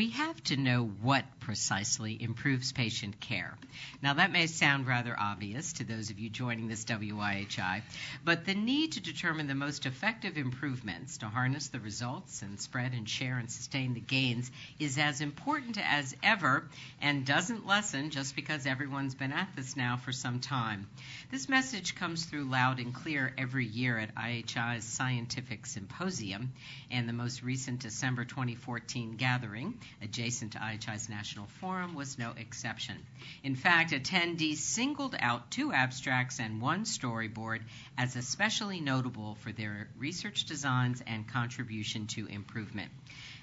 we have to know what precisely improves patient care. Now, that may sound rather obvious to those of you joining this WIHI, but the need to determine the most effective improvements to harness the results and spread and share and sustain the gains is as important as ever and doesn't lessen just because everyone's been at this now for some time. This message comes through loud and clear every year at IHI's Scientific Symposium and the most recent December 2014 gathering, adjacent to IHI's National Forum, was no exception. In fact, attendees singled out two abstracts and one storyboard as especially notable for their research designs and contribution to improvement.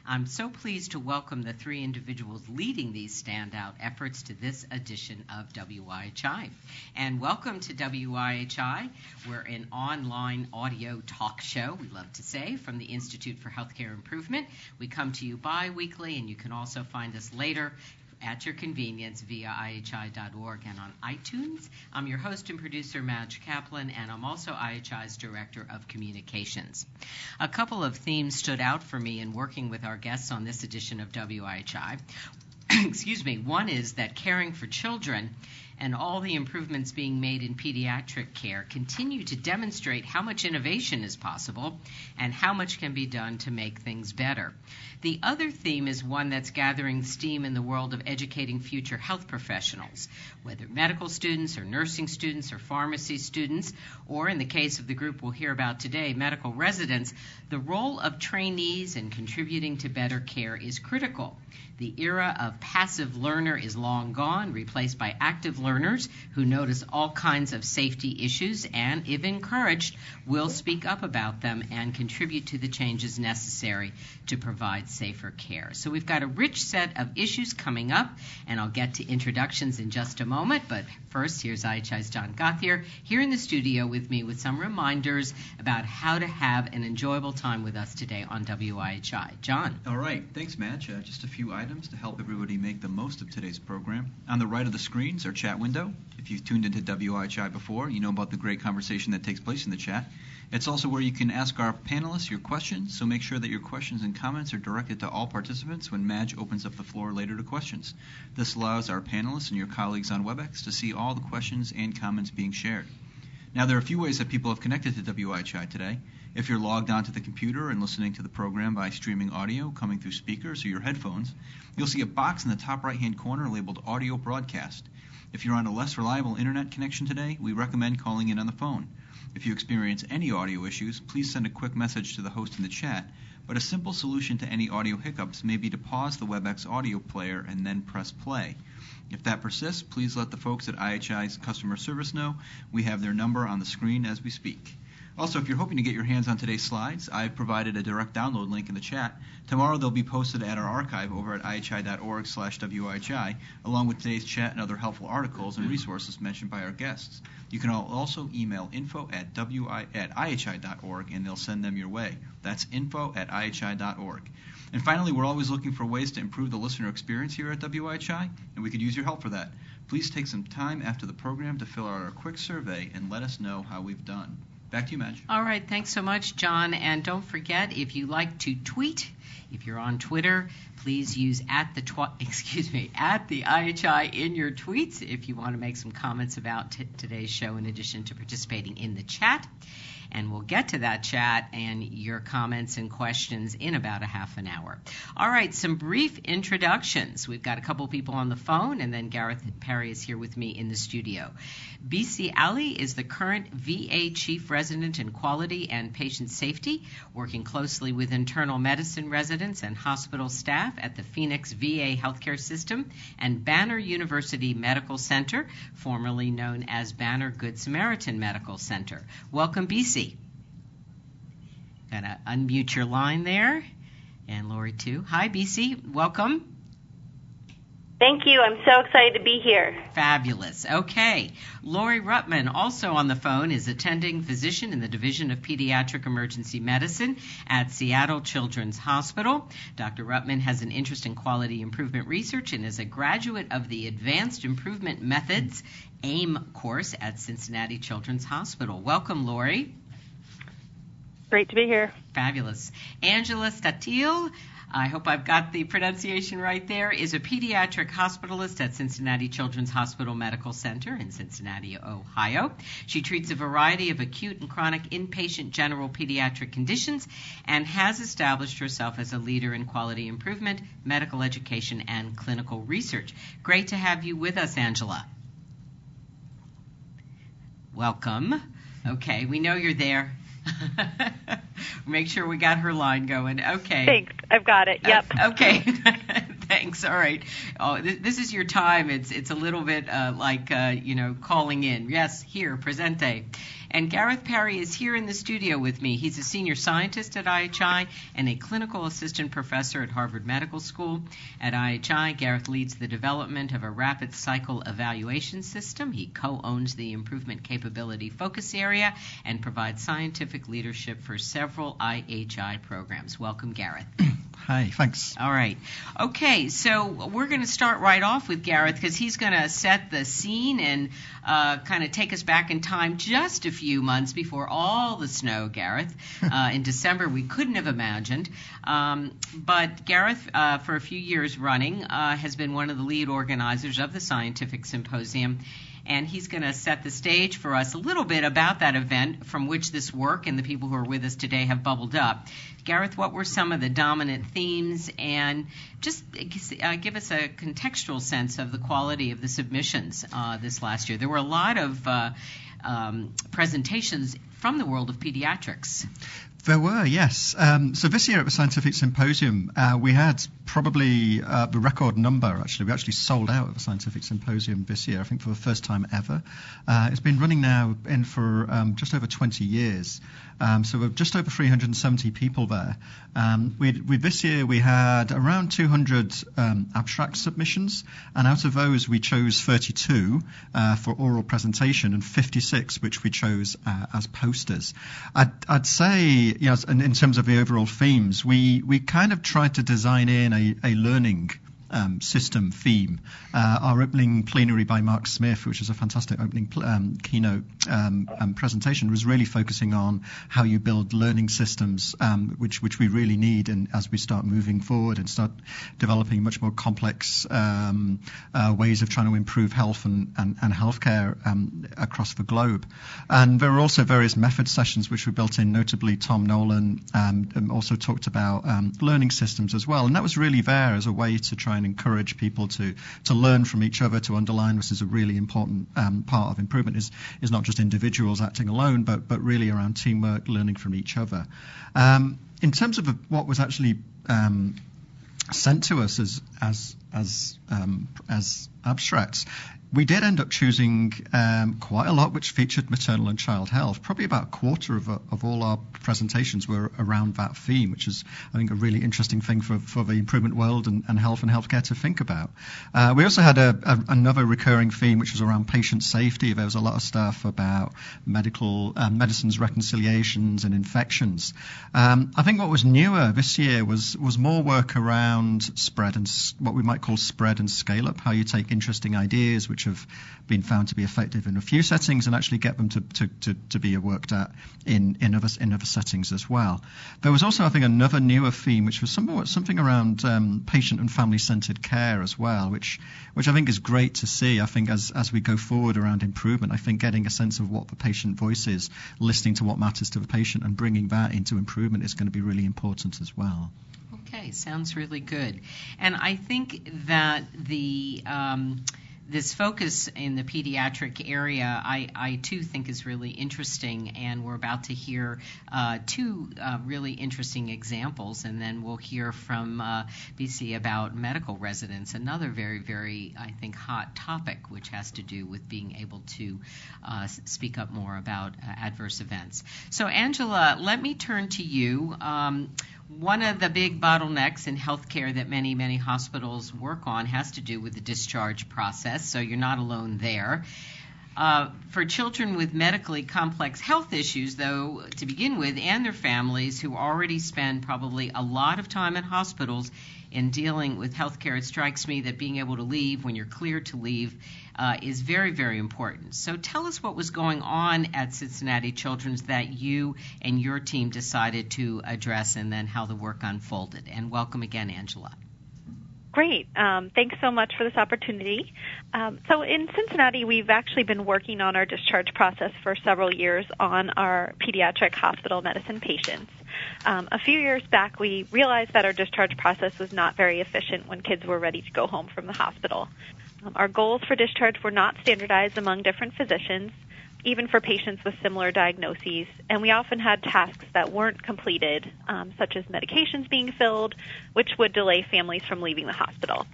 I'm so pleased to welcome the three individuals leading these standout efforts to this edition of WIHI. And welcome to WIHI. We're an online audio talk show, we love to say, from the Institute for Healthcare Improvement. We come to you bi weekly, and you can also find us later at your convenience via IHI.org and on iTunes. I'm your host and producer, Madge Kaplan, and I'm also IHI's Director of Communications. A couple of themes stood out for me in working with our guests on this edition of WIHI. Excuse me. One is that caring for children and all the improvements being made in pediatric care continue to demonstrate how much innovation is possible and how much can be done to make things better. The other theme is one that's gathering steam in the world of educating future health professionals, whether medical students or nursing students or pharmacy students, or in the case of the group we'll hear about today, medical residents, the role of trainees in contributing to better care is critical. The era of passive learner is long gone, replaced by active learners who notice all kinds of safety issues and, if encouraged, will speak up about them and contribute to the changes necessary to provide safer care. So we've got a rich set of issues coming up, and I'll get to introductions in just a moment. But first, here's IHI's John Gothier here in the studio with me with some reminders about how to have an enjoyable time with us today on WIHI. John. All right. Thanks, Madge. Uh, just a few items to help everybody make the most of today's program. On the right of the screens is our chat window. If you've tuned into WIHI before, you know about the great conversation that takes place in the chat. It's also where you can ask our panelists your questions, so make sure that your questions and comments are directed to all participants when Madge opens up the floor later to questions. This allows our panelists and your colleagues on WebEx to see all the questions and comments being shared. Now, there are a few ways that people have connected to WIHI today. If you're logged onto the computer and listening to the program by streaming audio coming through speakers or your headphones, you'll see a box in the top right hand corner labeled Audio Broadcast. If you're on a less reliable internet connection today, we recommend calling in on the phone. If you experience any audio issues, please send a quick message to the host in the chat, but a simple solution to any audio hiccups may be to pause the WebEx audio player and then press play. If that persists, please let the folks at IHI's customer service know. We have their number on the screen as we speak. Also, if you're hoping to get your hands on today's slides, I've provided a direct download link in the chat. Tomorrow they'll be posted at our archive over at ihi.org slash WIHI, along with today's chat and other helpful articles and resources mentioned by our guests. You can also email info at, wi, at ihi.org and they'll send them your way. That's info at ihi.org. And finally, we're always looking for ways to improve the listener experience here at WIHI, and we could use your help for that. Please take some time after the program to fill out our quick survey and let us know how we've done. Back to you, Madge. All right. Thanks so much, John. And don't forget, if you like to tweet, if you're on Twitter, please use at the tw- excuse me at the IHI in your tweets if you want to make some comments about t- today's show in addition to participating in the chat and we'll get to that chat and your comments and questions in about a half an hour. All right, some brief introductions. We've got a couple people on the phone, and then Gareth Parry is here with me in the studio. BC Ali is the current VA Chief Resident in Quality and Patient Safety, working closely with internal medicine residents and hospital staff at the Phoenix VA Healthcare System and Banner University Medical Center, formerly known as Banner Good Samaritan Medical Center. Welcome, BC. Gotta unmute your line there. And Lori, too. Hi, BC. Welcome. Thank you. I'm so excited to be here. Fabulous. Okay. Lori Rutman, also on the phone, is attending physician in the Division of Pediatric Emergency Medicine at Seattle Children's Hospital. Dr. Rutman has an interest in quality improvement research and is a graduate of the Advanced Improvement Methods AIM course at Cincinnati Children's Hospital. Welcome, Lori. Great to be here. Fabulous. Angela Statile I hope I've got the pronunciation right there, is a pediatric hospitalist at Cincinnati Children's Hospital Medical Center in Cincinnati, Ohio. She treats a variety of acute and chronic inpatient general pediatric conditions and has established herself as a leader in quality improvement, medical education, and clinical research. Great to have you with us, Angela. Welcome. Okay, we know you're there. Make sure we got her line going. Okay. Thanks. I've got it. Yep. Uh, okay. Thanks. All right. Oh, this, this, is your time. It's it's a little bit uh, like uh, you know calling in. Yes, here, presente. And Gareth Parry is here in the studio with me. He's a senior scientist at IHI and a clinical assistant professor at Harvard Medical School. At IHI, Gareth leads the development of a rapid cycle evaluation system. He co owns the improvement capability focus area and provides scientific leadership for several IHI programs. Welcome, Gareth. Hi, thanks. All right. Okay, so we're going to start right off with Gareth because he's going to set the scene and uh, kind of take us back in time just a few months before all the snow, Gareth. Uh, in December, we couldn't have imagined. Um, but Gareth, uh, for a few years running, uh, has been one of the lead organizers of the scientific symposium and he's going to set the stage for us a little bit about that event from which this work and the people who are with us today have bubbled up. Gareth, what were some of the dominant themes, and just uh, give us a contextual sense of the quality of the submissions uh, this last year? There were a lot of uh, um, presentations from the world of pediatrics. There were, yes. Um, so this year at the Scientific Symposium, uh, we had probably uh, the record number, actually. We actually sold out at the Scientific Symposium this year, I think for the first time ever. Uh, it's been running now in for um, just over 20 years. Um, so we're just over 370 people there. Um, we, this year we had around 200 um, abstract submissions, and out of those we chose 32 uh, for oral presentation and 56 which we chose uh, as posters. I'd, I'd say, know, in, in, terms of the overall themes, we, we kind of tried to design in a, a learning um, system theme. Uh, our opening plenary by Mark Smith, which is a fantastic opening pl- um, keynote um, um presentation, was really focusing on how you build learning systems, um, which which we really need, and as we start moving forward and start developing much more complex um, uh, ways of trying to improve health and and, and healthcare across the globe. And there were also various method sessions which were built in. Notably, Tom Nolan also talked about learning systems as well, and that was really there as a way to try and encourage people to to learn from each other, to underline this is a really important um, part of improvement is is not just individuals acting alone, but but really around teamwork, learning from each other. Um, in terms of what was actually um, sent to us as as as um, as abstracts, we did end up choosing um, quite a lot which featured maternal and child health. Probably about a quarter of, of all our presentations were around that theme, which is, I think, a really interesting thing for, for the improvement world and, and health and healthcare to think about. Uh, we also had a, a, another recurring theme, which was around patient safety. There was a lot of stuff about medical um, medicines reconciliations and infections. Um, I think what was newer this year was was more work around spread and what we might call spread and scale up, how you take interesting ideas which have been found to be effective in a few settings and actually get them to, to, to, to be worked at in, in, other, in other settings as well. There was also, I think, another newer theme, which was somewhat, something around um, patient and family centered care as well, which, which I think is great to see. I think as, as we go forward around improvement, I think getting a sense of what the patient voice is, listening to what matters to the patient, and bringing that into improvement is going to be really important as well. Okay, sounds really good. And I think that the um, this focus in the pediatric area, I, I, too think is really interesting, and we're about to hear uh, two uh, really interesting examples, and then we'll hear from uh, BC about medical residents, another very, very, I think, hot topic, which has to do with being able to uh, speak up more about uh, adverse events. So, Angela, let me turn to you. Um, one of the big bottlenecks in healthcare that many, many hospitals work on has to do with the discharge process, so you're not alone there. Uh, for children with medically complex health issues, though, to begin with, and their families who already spend probably a lot of time in hospitals in dealing with healthcare, it strikes me that being able to leave when you're cleared to leave uh, is very, very important. So tell us what was going on at Cincinnati Children's that you and your team decided to address and then how the work unfolded. And welcome again, Angela. Great. Um, thanks so much for this opportunity. Um, so in Cincinnati, we've actually been working on our discharge process for several years on our pediatric hospital medicine patients. Um, a few years back, we realized that our discharge process was not very efficient when kids were ready to go home from the hospital. Our goals for discharge were not standardized among different physicians, even for patients with similar diagnoses, and we often had tasks that weren't completed, um, such as medications being filled, which would delay families from leaving the hospital.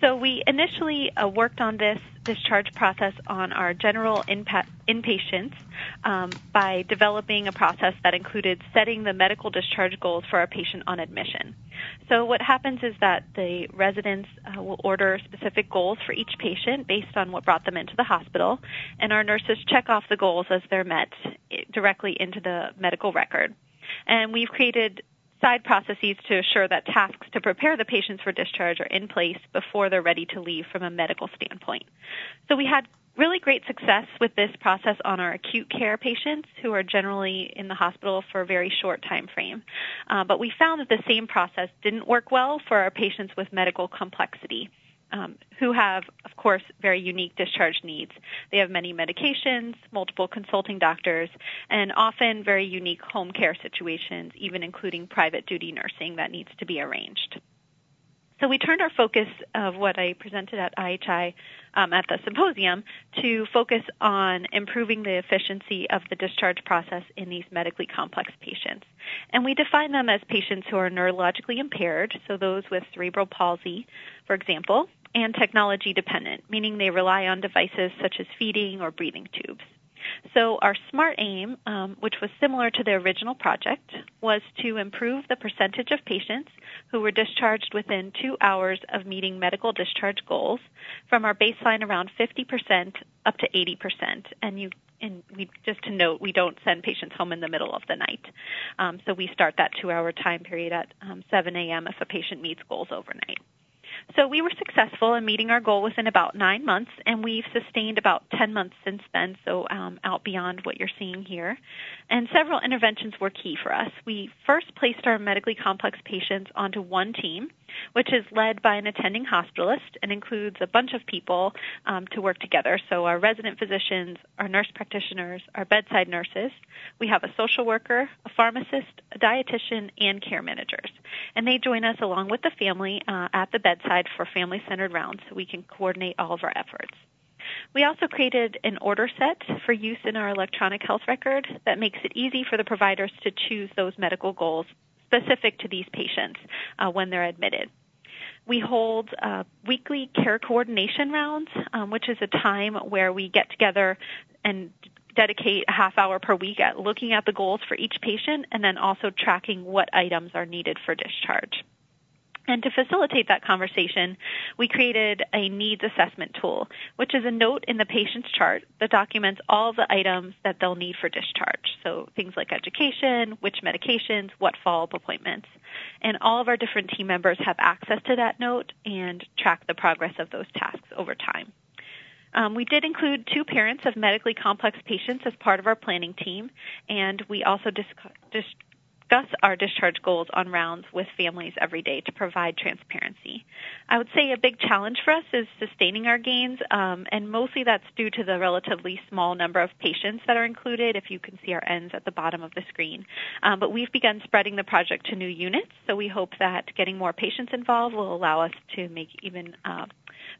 So we initially uh, worked on this discharge process on our general inpa- inpatients um, by developing a process that included setting the medical discharge goals for our patient on admission. So what happens is that the residents uh, will order specific goals for each patient based on what brought them into the hospital, and our nurses check off the goals as they're met directly into the medical record. And we've created side processes to assure that tasks to prepare the patients for discharge are in place before they're ready to leave from a medical standpoint. So we had really great success with this process on our acute care patients who are generally in the hospital for a very short time frame. Uh, but we found that the same process didn't work well for our patients with medical complexity um, who have, of course, very unique discharge needs. They have many medications, multiple consulting doctors, and often very unique home care situations, even including private duty nursing that needs to be arranged. So we turned our focus of what I presented at IHI um, at the symposium to focus on improving the efficiency of the discharge process in these medically complex patients. And we define them as patients who are neurologically impaired, so those with cerebral palsy, for example, and technology dependent, meaning they rely on devices such as feeding or breathing tubes. So our SMART aim, um, which was similar to the original project, was to improve the percentage of patients who were discharged within two hours of meeting medical discharge goals from our baseline around 50% up to 80%. And you and we just to note, we don't send patients home in the middle of the night. Um, so we start that two-hour time period at um, 7 a.m. if a patient meets goals overnight. So we were successful in meeting our goal within about nine months, and we've sustained about 10 months since then, so um, out beyond what you're seeing here. And several interventions were key for us. We first placed our medically complex patients onto one team, which is led by an attending hospitalist and includes a bunch of people um, to work together. So our resident physicians, our nurse practitioners, our bedside nurses. We have a social worker, a pharmacist, a dietitian, and care managers. And they join us along with the family uh, at the bedside for family-centered rounds so we can coordinate all of our efforts. We also created an order set for use in our electronic health record that makes it easy for the providers to choose those medical goals specific to these patients uh, when they're admitted. We hold uh, weekly care coordination rounds, um, which is a time where we get together and dedicate a half hour per week at looking at the goals for each patient and then also tracking what items are needed for discharge. And to facilitate that conversation, we created a needs assessment tool, which is a note in the patient's chart that documents all the items that they'll need for discharge. So things like education, which medications, what follow-up appointments. And all of our different team members have access to that note and track the progress of those tasks over time. Um, we did include two parents of medically complex patients as part of our planning team, and we also discuss, discuss our discharge goals on rounds with families every day to provide transparency. I would say a big challenge for us is sustaining our gains, um, and mostly that's due to the relatively small number of patients that are included, if you can see our ends at the bottom of the screen. Um, but we've begun spreading the project to new units, so we hope that getting more patients involved will allow us to make even uh,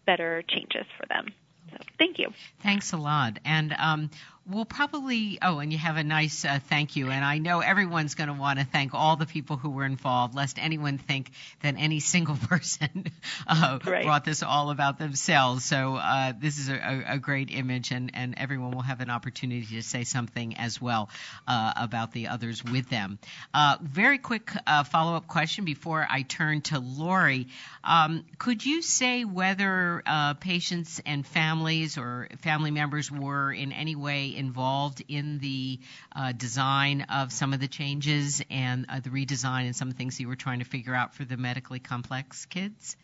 better changes for them. So thank you. Thanks a lot. And um, we'll probably, oh, and you have a nice uh, thank you. And I know everyone's going to want to thank all the people who were involved, lest anyone think that any single person uh, right. brought this all about themselves. So uh, this is a, a, great image, and, and everyone will have an opportunity to say something as well uh, about the others with them. Uh, very quick uh, follow up question before I turn to Lori. Um, could you say whether patients and families or family members were in any way involved in the uh, design of some of the changes and uh, the redesign and some things you were trying to figure out for the medically complex kids?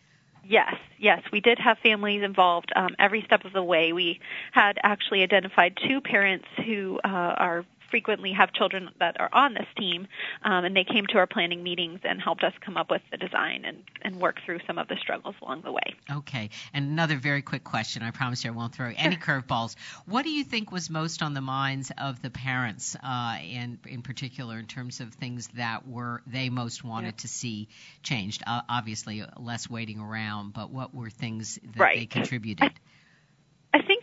Yes, yes, we did have families involved um, every step of the way. We had actually identified two parents who uh, are frequently have children that are on this team, um, and they came to our planning meetings and helped us come up with the design and, and work through some of the struggles along the way. Okay, and another very quick question. I promise you I won't throw any curveballs. What do you think was most on the minds of the parents, uh, in in particular, in terms of things that were they most wanted yeah. to see changed? Uh, obviously, less waiting around, but what were things that right. they contributed? I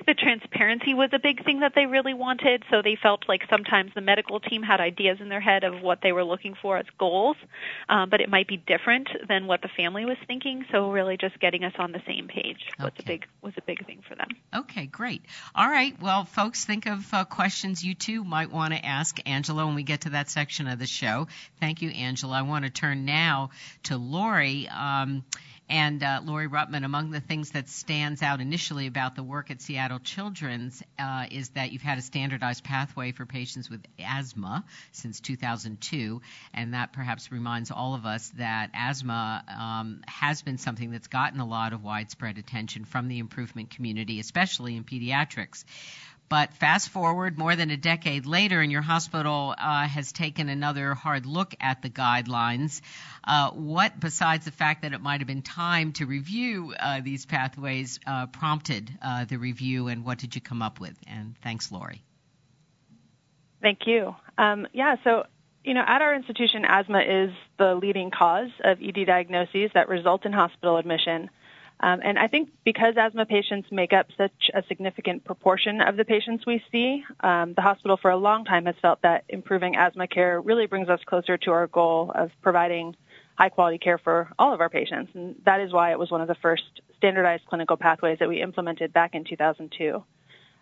think the transparency was a big thing that they really wanted. So they felt like sometimes the medical team had ideas in their head of what they were looking for as goals, um, but it might be different than what the family was thinking. So really, just getting us on the same page was a big was a big thing for them. Okay, great. All right. Well, folks, think of uh, questions you too might want to ask Angela when we get to that section of the show. Thank you, Angela. I want to turn now to Lori. Um, and uh, Lori Rutman, among the things that stands out initially about the work at Seattle Children's uh, is that you've had a standardized pathway for patients with asthma since 2002, and that perhaps reminds all of us that asthma um, has been something that's gotten a lot of widespread attention from the improvement community, especially in pediatrics. But fast forward more than a decade later, and your hospital uh, has taken another hard look at the guidelines. Uh, what, besides the fact that it might have been time to review uh, these pathways, uh, prompted uh, the review, and what did you come up with? And thanks, Lori. Thank you. Um, yeah, so you know, at our institution, asthma is the leading cause of ED diagnoses that result in hospital admission. Um, and I think because asthma patients make up such a significant proportion of the patients we see, um, the hospital for a long time has felt that improving asthma care really brings us closer to our goal of providing high quality care for all of our patients. And that is why it was one of the first standardized clinical pathways that we implemented back in 2002.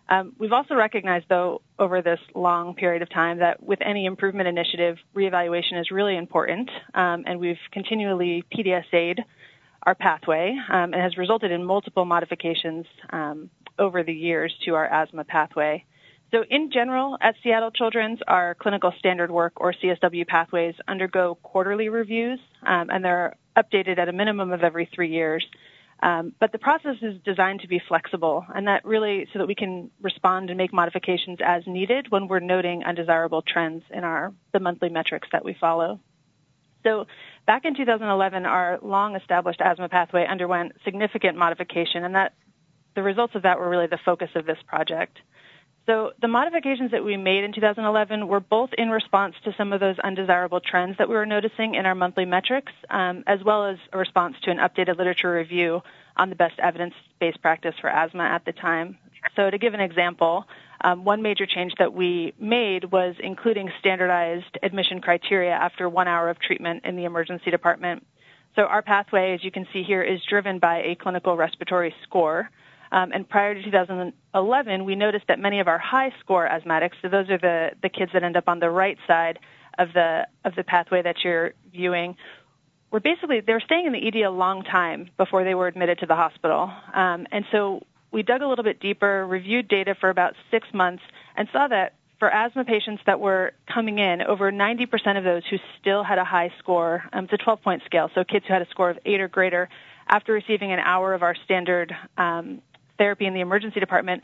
Um, we've also recognized, though, over this long period of time that with any improvement initiative, reevaluation is really important, um, and we've continually PDSA'd our pathway um, and has resulted in multiple modifications um, over the years to our asthma pathway. So, in general, at Seattle Children's, our clinical standard work or CSW pathways undergo quarterly reviews, um, and they're updated at a minimum of every three years. Um, but the process is designed to be flexible, and that really so that we can respond and make modifications as needed when we're noting undesirable trends in our the monthly metrics that we follow. So back in 2011, our long established asthma pathway underwent significant modification, and that the results of that were really the focus of this project. So the modifications that we made in 2011 were both in response to some of those undesirable trends that we were noticing in our monthly metrics, um, as well as a response to an updated literature review on the best evidence-based practice for asthma at the time. So to give an example, um, one major change that we made was including standardized admission criteria after one hour of treatment in the emergency department. So our pathway, as you can see here, is driven by a clinical respiratory score. Um, and prior to 2011, we noticed that many of our high score asthmatics, so those are the, the kids that end up on the right side of the of the pathway that you're viewing, were basically they were staying in the ED a long time before they were admitted to the hospital. Um, and so we dug a little bit deeper, reviewed data for about six months, and saw that for asthma patients that were coming in, over 90% of those who still had a high score, um, it's a 12 point scale, so kids who had a score of eight or greater, after receiving an hour of our standard um, therapy in the emergency department,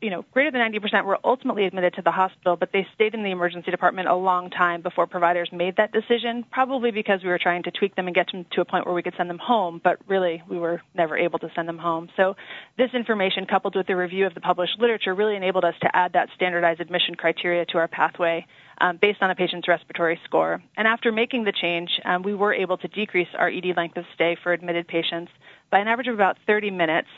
you know, greater than 90% were ultimately admitted to the hospital, but they stayed in the emergency department a long time before providers made that decision, probably because we were trying to tweak them and get them to a point where we could send them home, but really we were never able to send them home. So this information coupled with the review of the published literature really enabled us to add that standardized admission criteria to our pathway um, based on a patient's respiratory score. And after making the change, um, we were able to decrease our ED length of stay for admitted patients by an average of about 30 minutes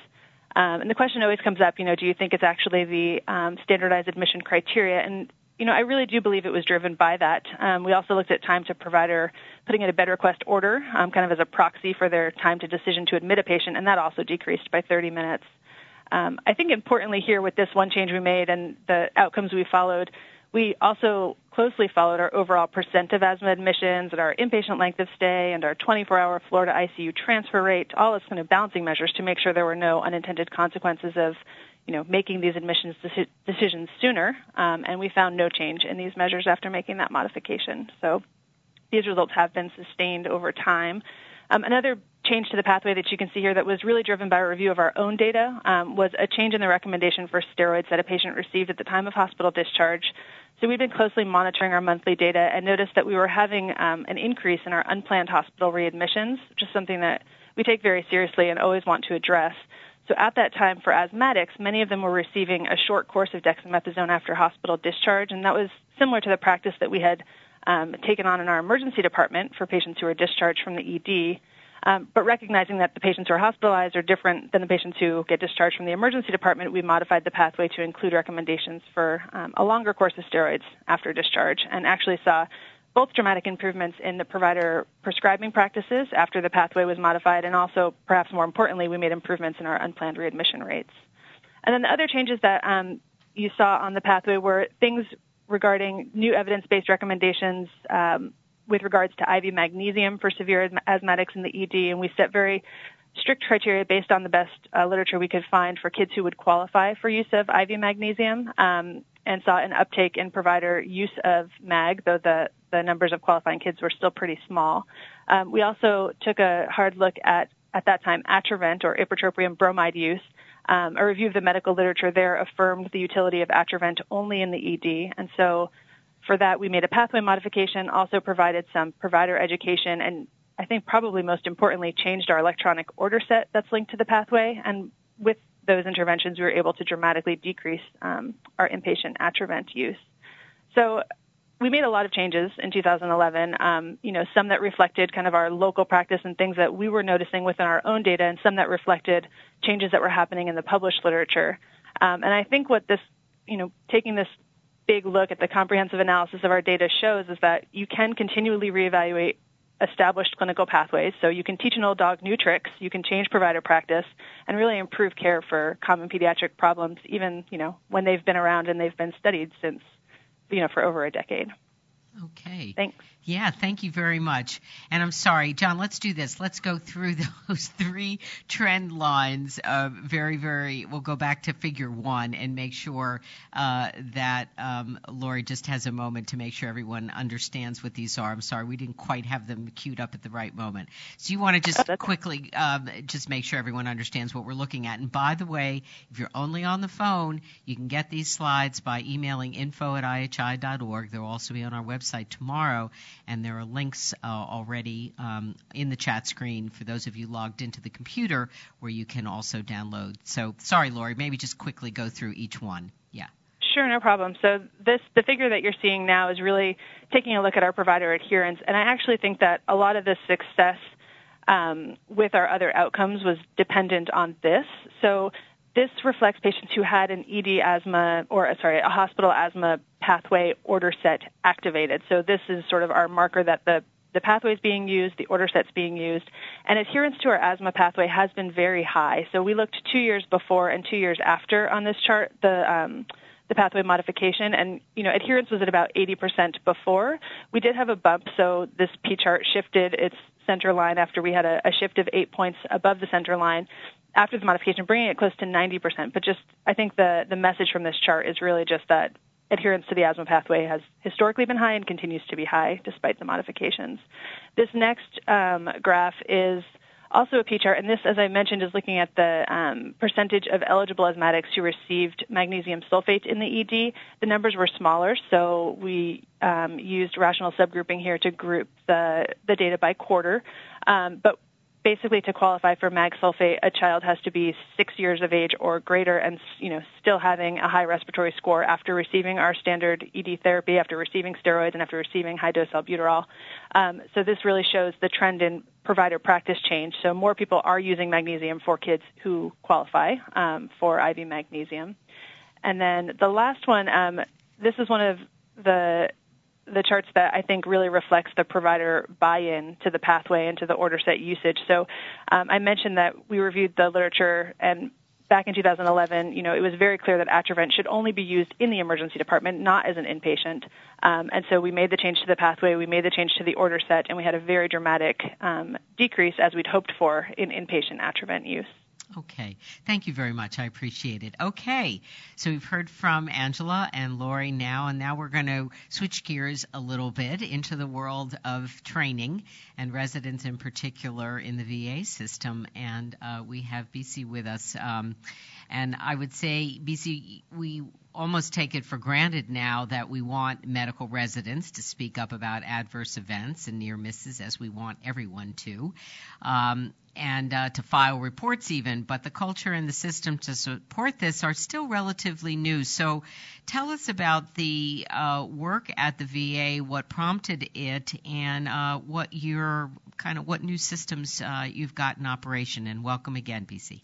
Um, and the question always comes up, you know, do you think it's actually the um, standardized admission criteria? And you know, I really do believe it was driven by that. Um, we also looked at time to provider putting in a bed request order, um, kind of as a proxy for their time to decision to admit a patient, and that also decreased by 30 minutes. Um, I think importantly here with this one change we made and the outcomes we followed, we also closely followed our overall percent of asthma admissions and our inpatient length of stay and our 24-hour floor to ICU transfer rate, all as kind of balancing measures to make sure there were no unintended consequences of you know, making these admissions deci- decisions sooner, um, and we found no change in these measures after making that modification. So these results have been sustained over time. Um, another change to the pathway that you can see here that was really driven by a review of our own data um, was a change in the recommendation for steroids that a patient received at the time of hospital discharge. So we've been closely monitoring our monthly data and noticed that we were having um, an increase in our unplanned hospital readmissions, which is something that we take very seriously and always want to address. So at that time for asthmatics, many of them were receiving a short course of dexamethasone after hospital discharge, and that was similar to the practice that we had um, taken on in our emergency department for patients who are discharged from the ED. Um, but recognizing that the patients who are hospitalized are different than the patients who get discharged from the emergency department, we modified the pathway to include recommendations for um, a longer course of steroids after discharge and actually saw both dramatic improvements in the provider prescribing practices after the pathway was modified, and also, perhaps more importantly, we made improvements in our unplanned readmission rates. And then the other changes that um, you saw on the pathway were things regarding new evidence based recommendations um, with regards to IV magnesium for severe asthmatics in the ED, and we set very strict criteria based on the best uh, literature we could find for kids who would qualify for use of IV magnesium. Um, and saw an uptake in provider use of MAG, though the, the numbers of qualifying kids were still pretty small. Um, we also took a hard look at, at that time, Atrovent or ipratropium bromide use. Um, a review of the medical literature there affirmed the utility of Atrovent only in the ED, and so for that we made a pathway modification, also provided some provider education, and I think probably most importantly changed our electronic order set that's linked to the pathway. And with those interventions, we were able to dramatically decrease um, our inpatient Atrovent use. So we made a lot of changes in 2011. Um, you know, some that reflected kind of our local practice and things that we were noticing within our own data, and some that reflected changes that were happening in the published literature. Um, and I think what this, you know, taking this big look at the comprehensive analysis of our data shows is that you can continually reevaluate established clinical pathways. So you can teach an old dog new tricks, you can change provider practice, and really improve care for common pediatric problems, even you know when they've been around and they've been studied since you know for over a decade. Okay. Thanks. Yeah, thank you very much. And I'm sorry, John, let's do this. Let's go through those three trend lines uh, very, very, we'll go back to figure one and make sure uh, that um, Lori just has a moment to make sure everyone understands what these are. I'm sorry, we didn't quite have them queued up at the right moment. So you want to just quickly um, just make sure everyone understands what we're looking at. And by the way, if you're only on the phone, you can get these slides by emailing info at ihi.org. They'll also be on our website tomorrow and there are links uh, already um, in the chat screen for those of you logged into the computer where you can also download. So, sorry, Lori, maybe just quickly go through each one. Yeah. Sure, no problem. So this the figure that you're seeing now is really taking a look at our provider adherence, and I actually think that a lot of the success um, with our other outcomes was dependent on this. So this reflects patients who had an ED asthma or uh, sorry, a hospital asthma pathway order set activated. So this is sort of our marker that the the pathway is being used, the order set's being used, and adherence to our asthma pathway has been very high. So we looked two years before and two years after on this chart, the um, the pathway modification, and you know adherence was at about 80% before. We did have a bump, so this P chart shifted its center line after we had a, a shift of eight points above the center line after the modification, bringing it close to 90%. But just, I think the, the message from this chart is really just that adherence to the asthma pathway has historically been high and continues to be high despite the modifications. This next um, graph is also a P chart, and this, as I mentioned, is looking at the um, percentage of eligible asthmatics who received magnesium sulfate in the ED. The numbers were smaller, so we um, used rational subgrouping here to group the, the data by quarter. Um, but basically to qualify for mag sulfate, a child has to be six years of age or greater, and you know still having a high respiratory score after receiving our standard ED therapy, after receiving steroids, and after receiving high dose albuterol. Um, so this really shows the trend in provider practice change. So more people are using magnesium for kids who qualify um, for IV magnesium. And then the last one, um, this is one of the the charts that I think really reflects the provider buy-in to the pathway and to the order set usage. So um, I mentioned that we reviewed the literature and back in 2011, you know, it was very clear that Atrovent should only be used in the emergency department, not as an inpatient. Um, and so we made the change to the pathway, we made the change to the order set, and we had a very dramatic um, decrease, as we'd hoped for, in inpatient Atrovent use. Okay. Thank you very much. I appreciate it. Okay. So we've heard from Angela and Lori now, and now we're going to switch gears a little bit into the world of training and residents in particular in the VA system. And uh, we have BC with us. Um, and I would say, BC, we almost take it for granted now that we want medical residents to speak up about adverse events and near misses, as we want everyone to. Um, and uh, to file reports even, but the culture and the system to support this are still relatively new. So tell us about the uh, work at the VA, what prompted it, and uh, what your kind of what new systems uh, you've got in operation. And welcome again, BC.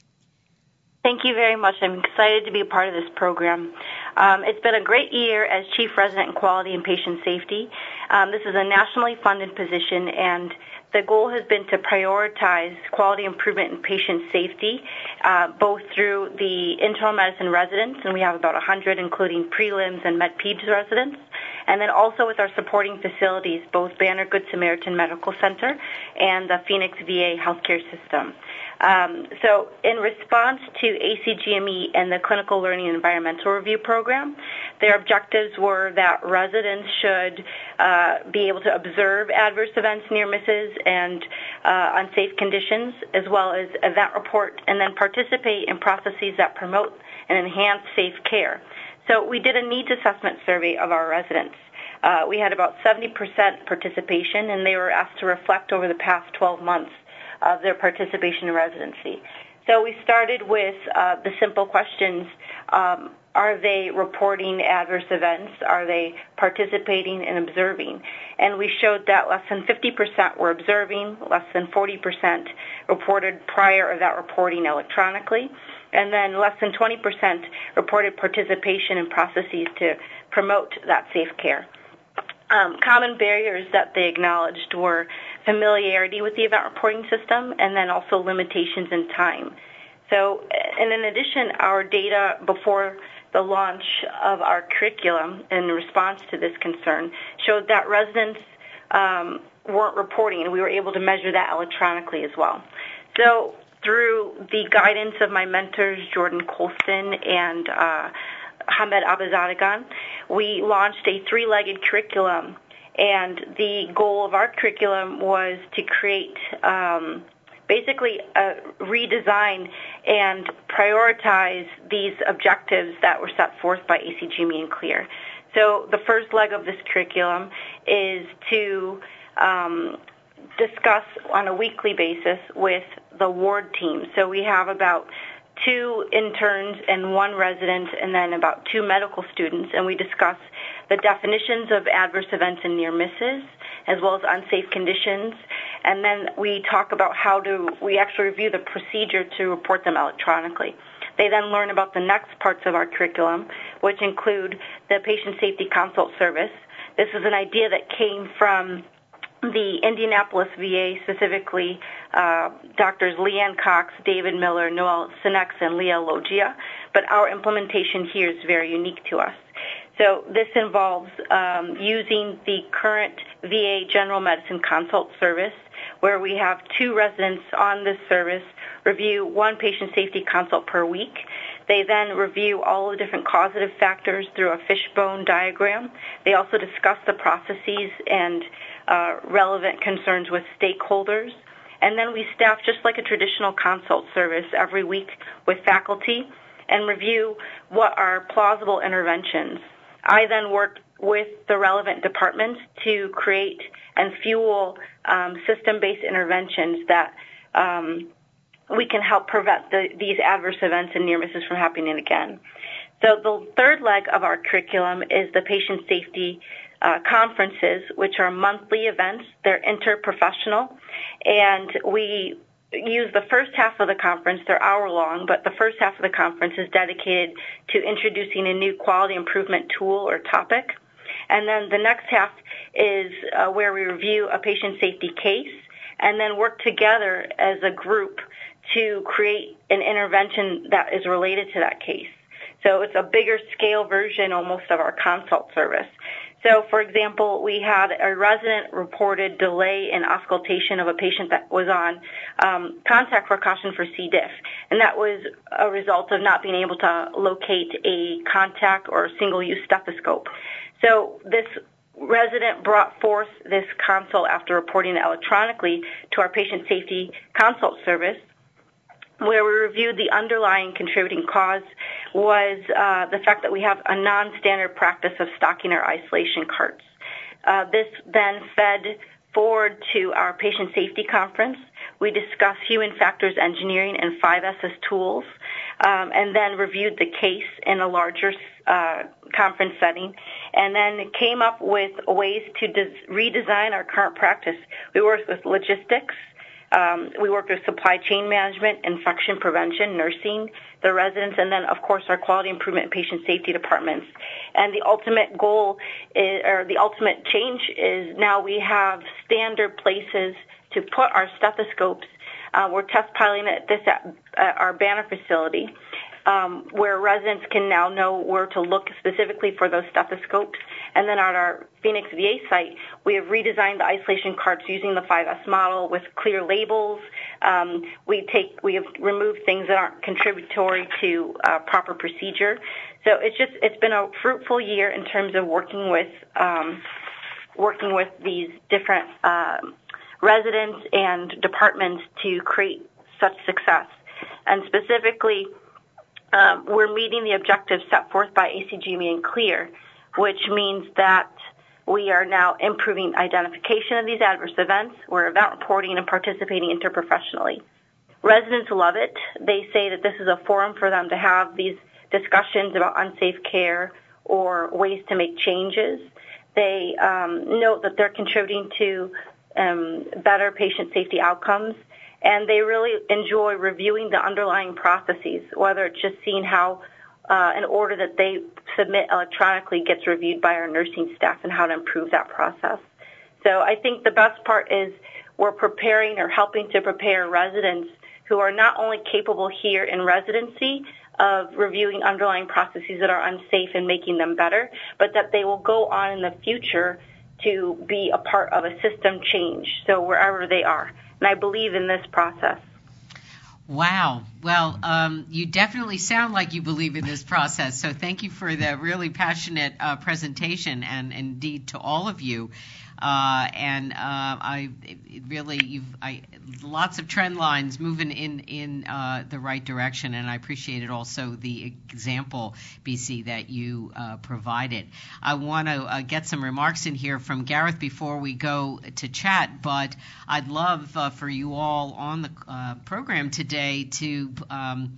Thank you very much. I'm excited to be a part of this program. Um, it's been a great year as Chief Resident in Quality and Patient Safety. Um, this is a nationally funded position, and the goal has been to prioritize quality improvement and patient safety, uh, both through the internal medicine residents, and we have about 100, including prelims and med-peds residents, and then also with our supporting facilities, both Banner Good Samaritan Medical Center and the Phoenix VA Healthcare System. Um, so, in response to ACGME and the Clinical Learning Environmental Review Program, their objectives were that residents should uh, be able to observe adverse events, near misses, and uh, unsafe conditions, as well as event report, and then participate in processes that promote and enhance safe care. So, we did a needs assessment survey of our residents. Uh, we had about 70% participation, and they were asked to reflect over the past 12 months of their participation in residency. So we started with uh, the simple questions. Um, are they reporting adverse events? Are they participating and observing? And we showed that less than 50% were observing, less than 40% reported prior that reporting electronically, and then less than 20% reported participation in processes to promote that safe care. Um, common barriers that they acknowledged were familiarity with the event reporting system and then also limitations in time. So, and in addition, our data before the launch of our curriculum in response to this concern showed that residents um, weren't reporting, and we were able to measure that electronically as well. So, through the guidance of my mentors, Jordan Colston and uh, Hamed Abbaszadegan, we launched a three-legged curriculum, and the goal of our curriculum was to create um, basically a redesign and prioritize these objectives that were set forth by ACGME and CLER. So the first leg of this curriculum is to um, discuss on a weekly basis with the ward team. So we have about two interns and one resident, and then about two medical students, and we discuss the definitions of adverse events and near misses, as well as unsafe conditions. And then we talk about how to, we actually review the procedure to report them electronically. They then learn about the next parts of our curriculum, which include the patient safety consult service. This is an idea that came from the Indianapolis VA, specifically uh, doctors Leanne Cox, David Miller, Noel Sinex, and Leah Logia, but our implementation here is very unique to us. So this involves um, using the current VA general medicine consult service, where we have two residents on this service review one patient safety consult per week. They then review all the different causative factors through a fishbone diagram. They also discuss the processes and uh, relevant concerns with stakeholders. And then we staff just like a traditional consult service every week with faculty and review what are plausible interventions. I then work with the relevant departments to create and fuel um, system-based interventions that um, we can help prevent the, these adverse events and near misses from happening again. So the third leg of our curriculum is the patient safety uh, conferences, which are monthly events. They're interprofessional, and we use the first half of the conference. They're hour long, but the first half of the conference is dedicated to introducing a new quality improvement tool or topic. And then the next half is uh, where we review a patient safety case and then work together as a group to create an intervention that is related to that case. So it's a bigger scale version almost of our consult service. So, for example, we had a resident reported delay in auscultation of a patient that was on um, contact precaution for C. diff, and that was a result of not being able to locate a contact or single-use stethoscope. So this resident brought forth this consult after reporting it electronically to our patient safety consult service where we reviewed the underlying contributing cause was uh, the fact that we have a non-standard practice of stocking our isolation carts. Uh, this then fed forward to our patient safety conference. We discussed human factors engineering and 5SS tools, um, and then reviewed the case in a larger uh, conference setting, and then came up with ways to des- redesign our current practice. We worked with logistics, um, we work with supply chain management, infection prevention, nursing, the residents, and then, of course, our quality improvement and patient safety departments. And the ultimate goal, is, or the ultimate change is now we have standard places to put our stethoscopes. Uh, we're test piloting this at, at our Banner facility um, where residents can now know where to look specifically for those stethoscopes. And then at our Phoenix VA site, we have redesigned the isolation carts using the 5S model with clear labels. Um, we take we have removed things that aren't contributory to uh, proper procedure. So it's just it's been a fruitful year in terms of working with um, working with these different uh, residents and departments to create such success. And specifically, um, we're meeting the objectives set forth by ACGME and CLER, which means that we are now improving identification of these adverse events. We're event reporting and participating interprofessionally. Residents love it. They say that this is a forum for them to have these discussions about unsafe care or ways to make changes. They um, note that they're contributing to um, better patient safety outcomes and they really enjoy reviewing the underlying processes, whether it's just seeing how uh, an order that they submit electronically gets reviewed by our nursing staff and how to improve that process. So I think the best part is we're preparing or helping to prepare residents who are not only capable here in residency of reviewing underlying processes that are unsafe and making them better, but that they will go on in the future to be a part of a system change, so wherever they are and I believe in this process. Wow. Well, um, you definitely sound like you believe in this process. So thank you for the really passionate uh, presentation, and indeed to all of you. Uh, and uh, I really, you've I, lots of trend lines moving in in uh, the right direction, and I appreciated also the example, BC, that you provided. I want to get some remarks in here from Gareth before we go to chat, but I'd love for you all on the program today to. Um,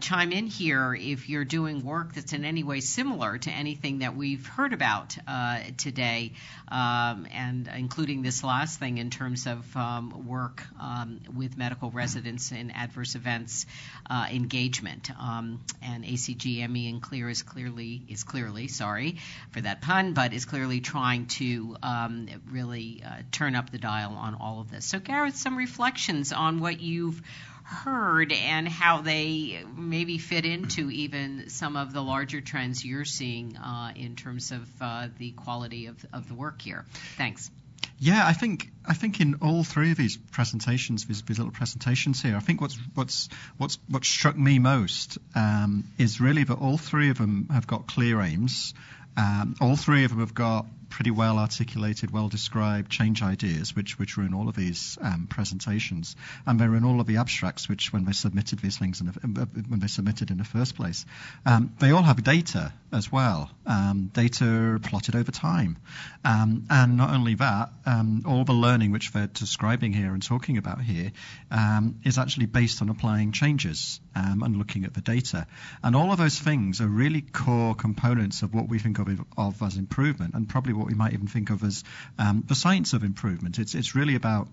chime in here if you're doing work that's in any way similar to anything that we've heard about uh, today, um, and including this last thing in terms of um, work um, with medical residents in adverse events uh, engagement. And ACGME and CLER is clearly is clearly sorry for that pun, but is clearly trying to really uh, turn up the dial on all of this. So, Gareth, some reflections on what you've heard and how they maybe fit into even some of the larger trends you're seeing uh, in terms of uh, the quality of, of the work here. Thanks. Yeah, I think I think in all three of these presentations, these, these little presentations here, I think what's what's what's what struck me most um, is really that all three of them have got clear aims. Um, all three of them have got pretty well articulated, well described change ideas, which which were in all of these um, presentations, and they're in all of the abstracts, which when they submitted these things in the, when they submitted in the first place, um, they all have data as well, um, data plotted over time, um, and not only that, um, all the learning which they're describing here and talking about here um, is actually based on applying changes and looking at the data, and all of those things are really core components of what we think of, of as improvement, and probably what we might even think of as um, the science of improvement. It's it's really about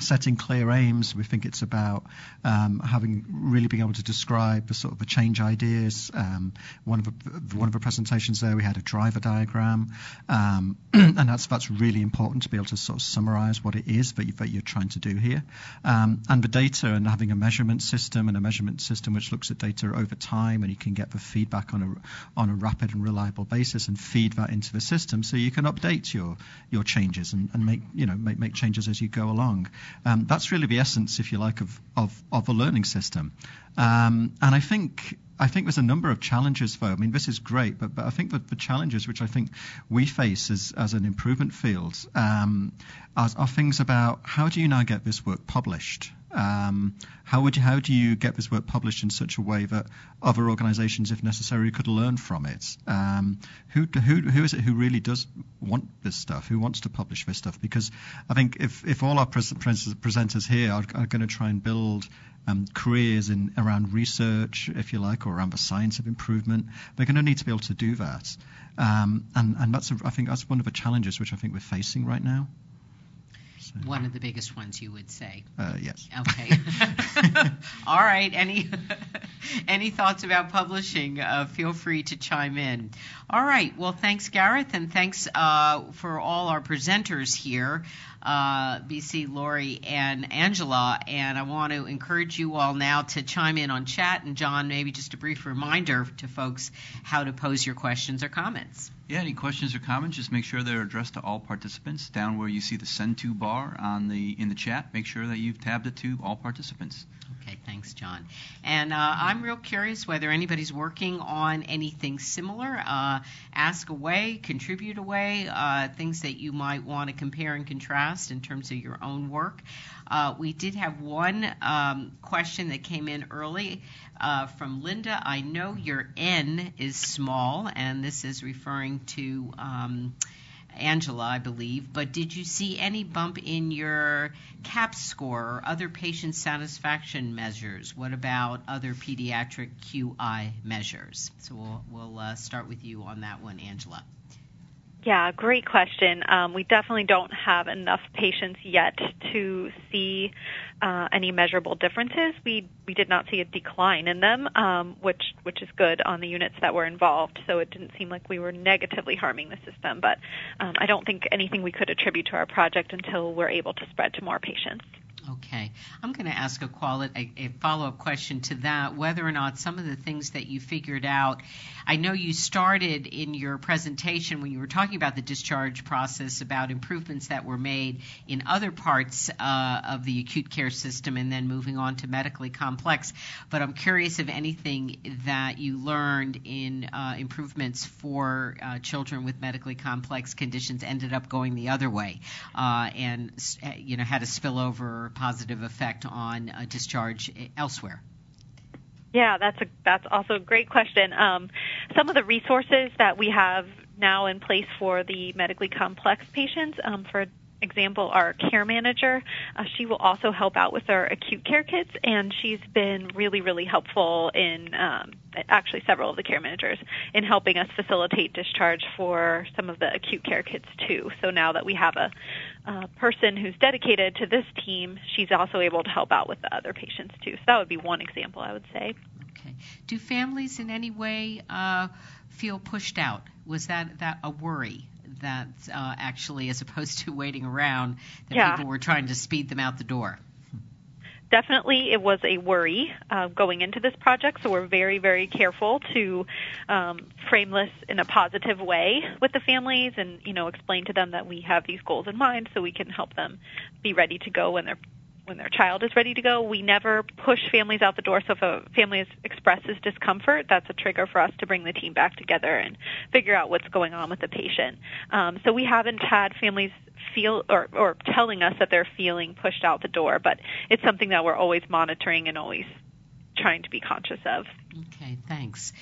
setting clear aims. We think it's about um, having really being able to describe the sort of the change ideas. Um, one of the, one of the presentations there, we had a driver diagram, um, and that's that's really important to be able to sort of summarize what it is that, you, that you're trying to do here. Um, and the data and having a measurement system and a measurement system which looks at data over time, and you can get the feedback on a on a rapid and reliable basis and feed that into the system, so you can update your your changes and, and make you know make, make changes as you go along. Um, that's really the essence, if you like, of, of, of a learning system. Um, and I think I think there's a number of challenges, though. I mean, this is great, but, but I think that the challenges which I think we face as, as an improvement field um, are, are, things about how do you now get this work published? Um, how would you, how do you get this work published in such a way that other organisations, if necessary, could learn from it? Um, who, who, who is it who really does want this stuff? Who wants to publish this stuff? Because I think if, if all our pres- presenters here are, are going to try and build um, careers in around research, if you like, or around the science of improvement. They're going to need to be able to do that, um, and and that's a, I think that's one of the challenges which I think we're facing right now. One of the biggest ones, you would say. Uh, yes. Okay. All right. Any any thoughts about publishing? Uh, feel free to chime in. All right. Well, thanks, Gareth, and thanks uh, for all our presenters here uh, BC, Lori, and Angela. And I want to encourage you all now to chime in on chat. And John, maybe just a brief reminder to folks how to pose your questions or comments. Yeah, any questions or comments, just make sure they're addressed to all participants. Down where you see the send to bar on the in the chat, make sure that you've tabbed it to all participants. Okay, thanks, John. And uh, I'm real curious whether anybody's working on anything similar. Uh, ask away, contribute away, uh, things that you might want to compare and contrast in terms of your own work. Uh, we did have one um, question that came in early uh, from Linda. I know your N is small, and this is referring to. Um, Angela, I believe, but did you see any bump in your CAHPS score or other patient satisfaction measures? What about other pediatric QI measures? So we'll, we'll uh, start with you on that one, Angela. Yeah, great question. Um, we definitely don't have enough patients yet to see uh, any measurable differences. We we did not see a decline in them, um, which which is good on the units that were involved. So it didn't seem like we were negatively harming the system. But um, I don't think anything we could attribute to our project until we're able to spread to more patients. Okay. I'm going to ask a, a, a follow up question to that whether or not some of the things that you figured out. I know you started in your presentation when you were talking about the discharge process about improvements that were made in other parts uh, of the acute care system and then moving on to medically complex. But I'm curious if anything that you learned in uh, improvements for uh, children with medically complex conditions ended up going the other way uh, and you know had a spillover positive effect on discharge elsewhere? Yeah, that's a that's also a great question. Um, some of the resources that we have now in place for the medically complex patients, um, for example, our care manager, uh, she will also help out with our acute care kits, and she's been really, really helpful in um, actually several of the care managers in helping us facilitate discharge for some of the acute care kits too. So now that we have a, a person who's dedicated to this team, she's also able to help out with the other patients too. So that would be one example, I would say. Okay. Do families in any way uh, feel pushed out? Was that that a worry? That uh, actually, as opposed to waiting around, that yeah. people were trying to speed them out the door definitely it was a worry uh, going into this project, so we're very, very careful to um, frame this in a positive way with the families and, you know, explain to them that we have these goals in mind so we can help them be ready to go when they're when their child is ready to go. We never push families out the door. So if a family expresses discomfort, that's a trigger for us to bring the team back together and figure out what's going on with the patient. Um, so we haven't had families feel or, or telling us that they're feeling pushed out the door, but it's something that we're always monitoring and always trying to be conscious of. Okay, thanks.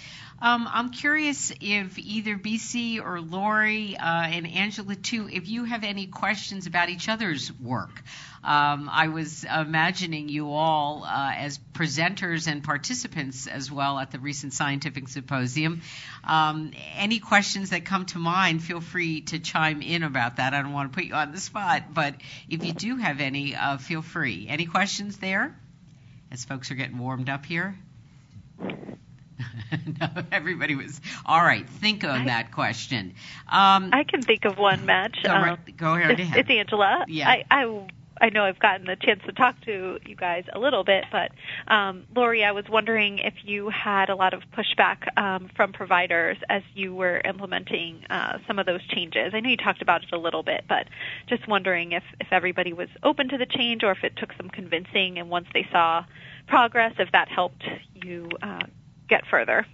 Um, I'm curious if either BC or Lori uh, and Angela too, if you have any questions about each other's work. Um, I was imagining you all uh, as presenters and participants as well at the recent scientific symposium. Um, any questions that come to mind, feel free to chime in about that. I don't want to put you on the spot, but if you do have any, uh, feel free. Any questions there? As folks are getting warmed up here. no, everybody was all right. Think on I, that question. Um, I can think of one match. Go, right, um, go ahead. It's, it's Angela. Yeah. I, I I know I've gotten the chance to talk to you guys a little bit, but um, Lori, I was wondering if you had a lot of pushback um, from providers as you were implementing uh, some of those changes. I know you talked about it a little bit, but just wondering if, if everybody was open to the change or if it took some convincing, and once they saw progress, if that helped you uh, get further.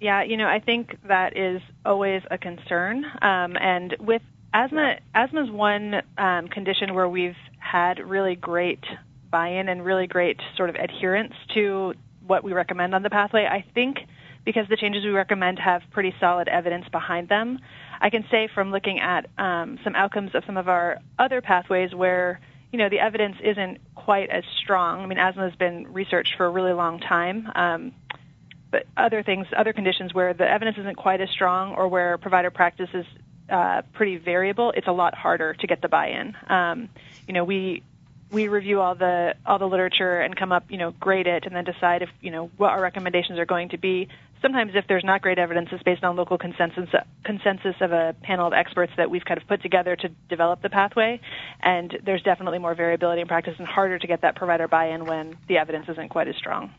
Yeah, you know, I think that is always a concern. Um, and with asthma, asthma is one um, condition where we've had really great buy-in and really great sort of adherence to what we recommend on the pathway. I think because the changes we recommend have pretty solid evidence behind them. I can say from looking at um, some outcomes of some of our other pathways where you know the evidence isn't quite as strong. I mean, asthma has been researched for a really long time. Um, but other things, other conditions where the evidence isn't quite as strong or where provider practice is uh, pretty variable, it's a lot harder to get the buy-in. Um, you know, we we review all the all the literature and come up, you know, grade it, and then decide if you know what our recommendations are going to be. Sometimes, if there's not great evidence, it's based on local consensus consensus of a panel of experts that we've kind of put together to develop the pathway. And there's definitely more variability in practice and harder to get that provider buy-in when the evidence isn't quite as strong.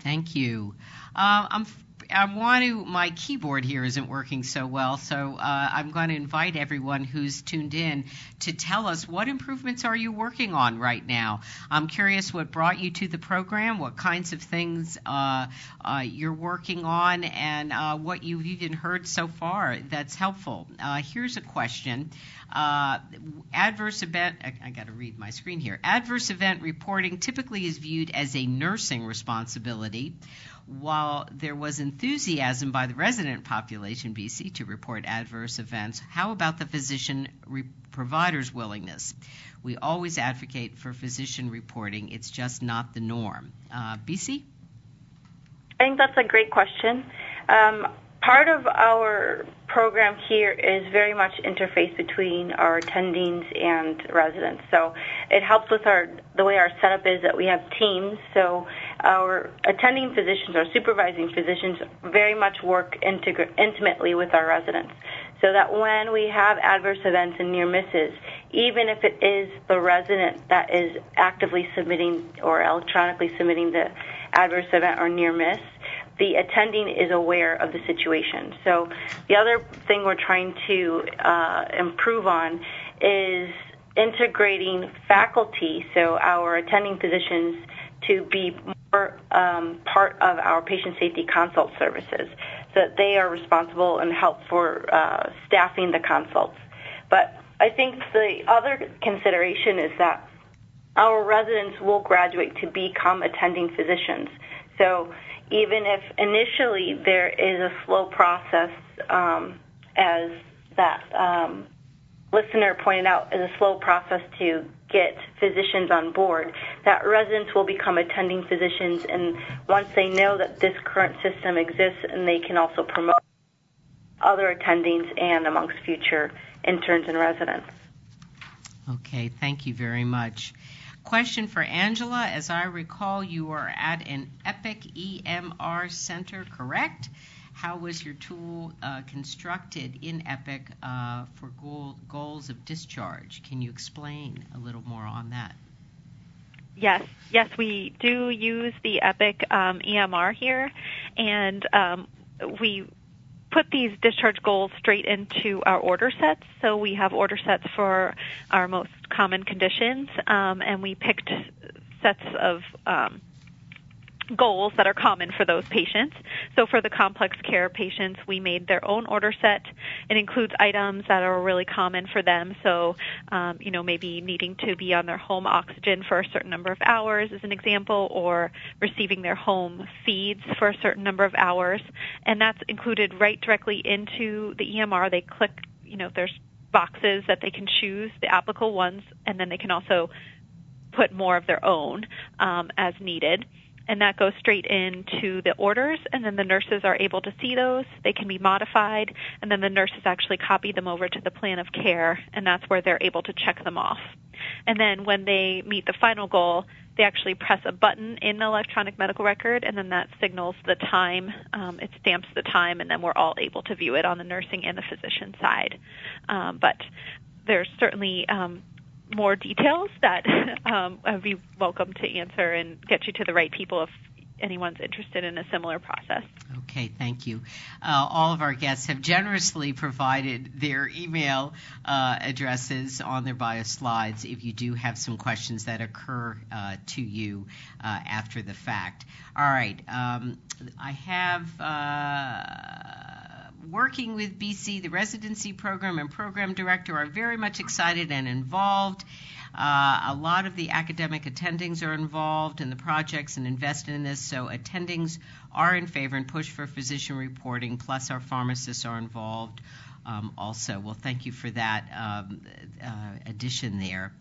Thank you. Uh, I'm I want to. My keyboard here isn't working so well, so uh, I'm going to invite everyone who's tuned in to tell us what improvements are you working on right now. I'm curious what brought you to the program, what kinds of things uh, uh, you're working on, and uh, what you've even heard so far that's helpful. Uh, here's a question. Uh, adverse event, I, I got to read my screen here. Adverse event reporting typically is viewed as a nursing responsibility. While there was enthusiasm by the resident population, BC, to report adverse events, how about the physician re- provider's willingness? We always advocate for physician reporting, it's just not the norm. Uh, BC? I think that's a great question. Um, part of our program here is very much interface between our attendings and residents. So it helps with our the way our setup is that we have teams. So our attending physicians, our supervising physicians, very much work intimately with our residents. So that when we have adverse events and near misses, even if it is the resident that is actively submitting or electronically submitting the adverse event or near miss, the attending is aware of the situation. So the other thing we're trying to uh, improve on is integrating faculty, so our attending physicians, to be um, part of our patient safety consult services, so that they are responsible and help for uh, staffing the consults. But I think the other consideration is that our residents will graduate to become attending physicians. So even if initially there is a slow process, um, as that um, listener pointed out, is a slow process to get physicians on board, that residents will become attending physicians, and once they know that this current system exists, and they can also promote other attendings and amongst future interns and residents. Okay, thank you very much. Question for Angela. As I recall, you are at an Epic EMR center, correct? How was your tool uh, constructed in Epic uh, for goal, goals of discharge? Can you explain a little more on that? Yes, yes, we do use the Epic um, EMR here, and um, we put these discharge goals straight into our order sets. So we have order sets for our most common conditions, um, and we picked sets of um, goals that are common for those patients. So for the complex care patients, we made their own order set. It includes items that are really common for them. So, um, you know, maybe needing to be on their home oxygen for a certain number of hours, as an example, or receiving their home feeds for a certain number of hours. And that's included right directly into the EMR. They click, you know, there's boxes that they can choose, the applicable ones, and then they can also put more of their own um, as needed and that goes straight into the orders and then the nurses are able to see those. They can be modified and then the nurses actually copy them over to the plan of care and that's where they're able to check them off. And then when they meet the final goal they actually press a button in the electronic medical record and then that signals the time um, it stamps the time and then we're all able to view it on the nursing and the physician side. Um, but there's certainly um, more details that um, I'd be welcome to answer and get you to the right people if anyone's interested in a similar process. Okay, thank you. Uh, all of our guests have generously provided their email uh, addresses on their bio slides if you do have some questions that occur uh, to you uh, after the fact. All right, um, I have uh, working with BC, the residency program and program director are very much excited and involved. Uh, a lot of the academic attendings are involved in the projects and invested in this, so attendings are in favor and push for physician reporting, plus our pharmacists are involved um, also. Well, thank you for that um, uh, addition there.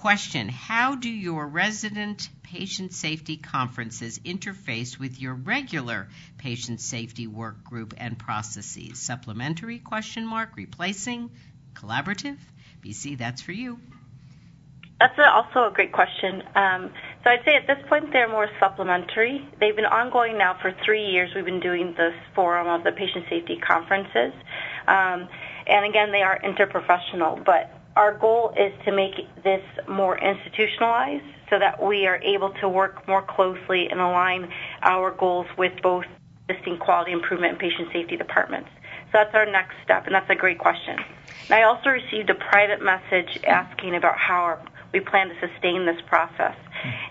Question How do your resident patient safety conferences interface with your regular patient safety work group and processes? Supplementary question mark, replacing, collaborative? BC, that's for you. That's also a great question. Um, so I'd say at this point they're more supplementary. They've been ongoing now for three years. We've been doing this forum of the patient safety conferences. Um, and again, they are interprofessional, but our goal is to make this more institutionalized so that we are able to work more closely and align our goals with both existing quality improvement and patient safety departments. So that's our next step, and that's a great question. And I also received a private message asking about how we plan to sustain this process.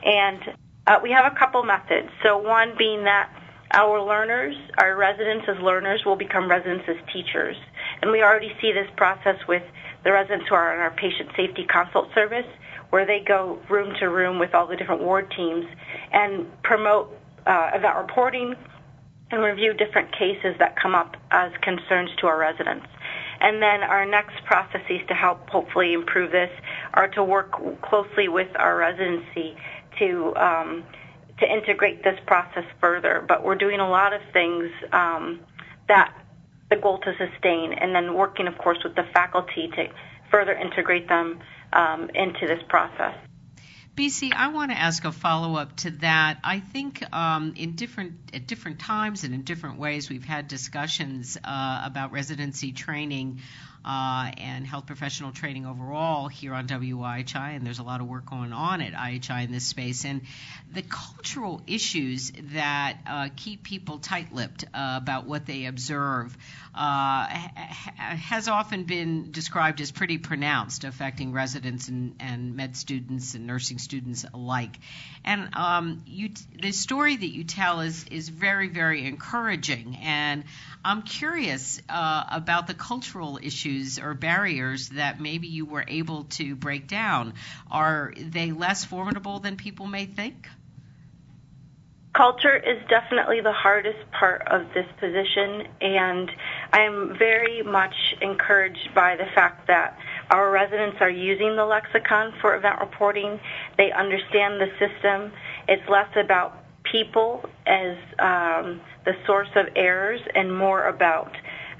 And uh, we have a couple methods. So one being that our learners, our residents as learners, will become residents as teachers. And we already see this process with the residents who are on our patient safety consult service, where they go room to room with all the different ward teams and promote uh, event reporting and review different cases that come up as concerns to our residents. And then our next processes to help hopefully improve this are to work closely with our residency to um, to integrate this process further. But we're doing a lot of things um, that the goal to sustain, and then working, of course, with the faculty to further integrate them um, into this process. BC, I want to ask a follow up to that. I think um, in different at different times and in different ways, we've had discussions uh, about residency training uh, and health professional training overall here on WIHI, and there's a lot of work going on at IHI in this space. And the cultural issues that uh, keep people tight lipped uh, about what they observe uh, has often been described as pretty pronounced, affecting residents and, and med students and nursing students alike. And um, you, the story that you tell is, is very, very encouraging. And I'm curious uh, about the cultural issues or barriers that maybe you were able to break down. Are they less formidable than people may think? Culture is definitely the hardest part of this position, and I'm very much encouraged by the fact that our residents are using the lexicon for event reporting. They understand the system. It's less about people as um, the source of errors and more about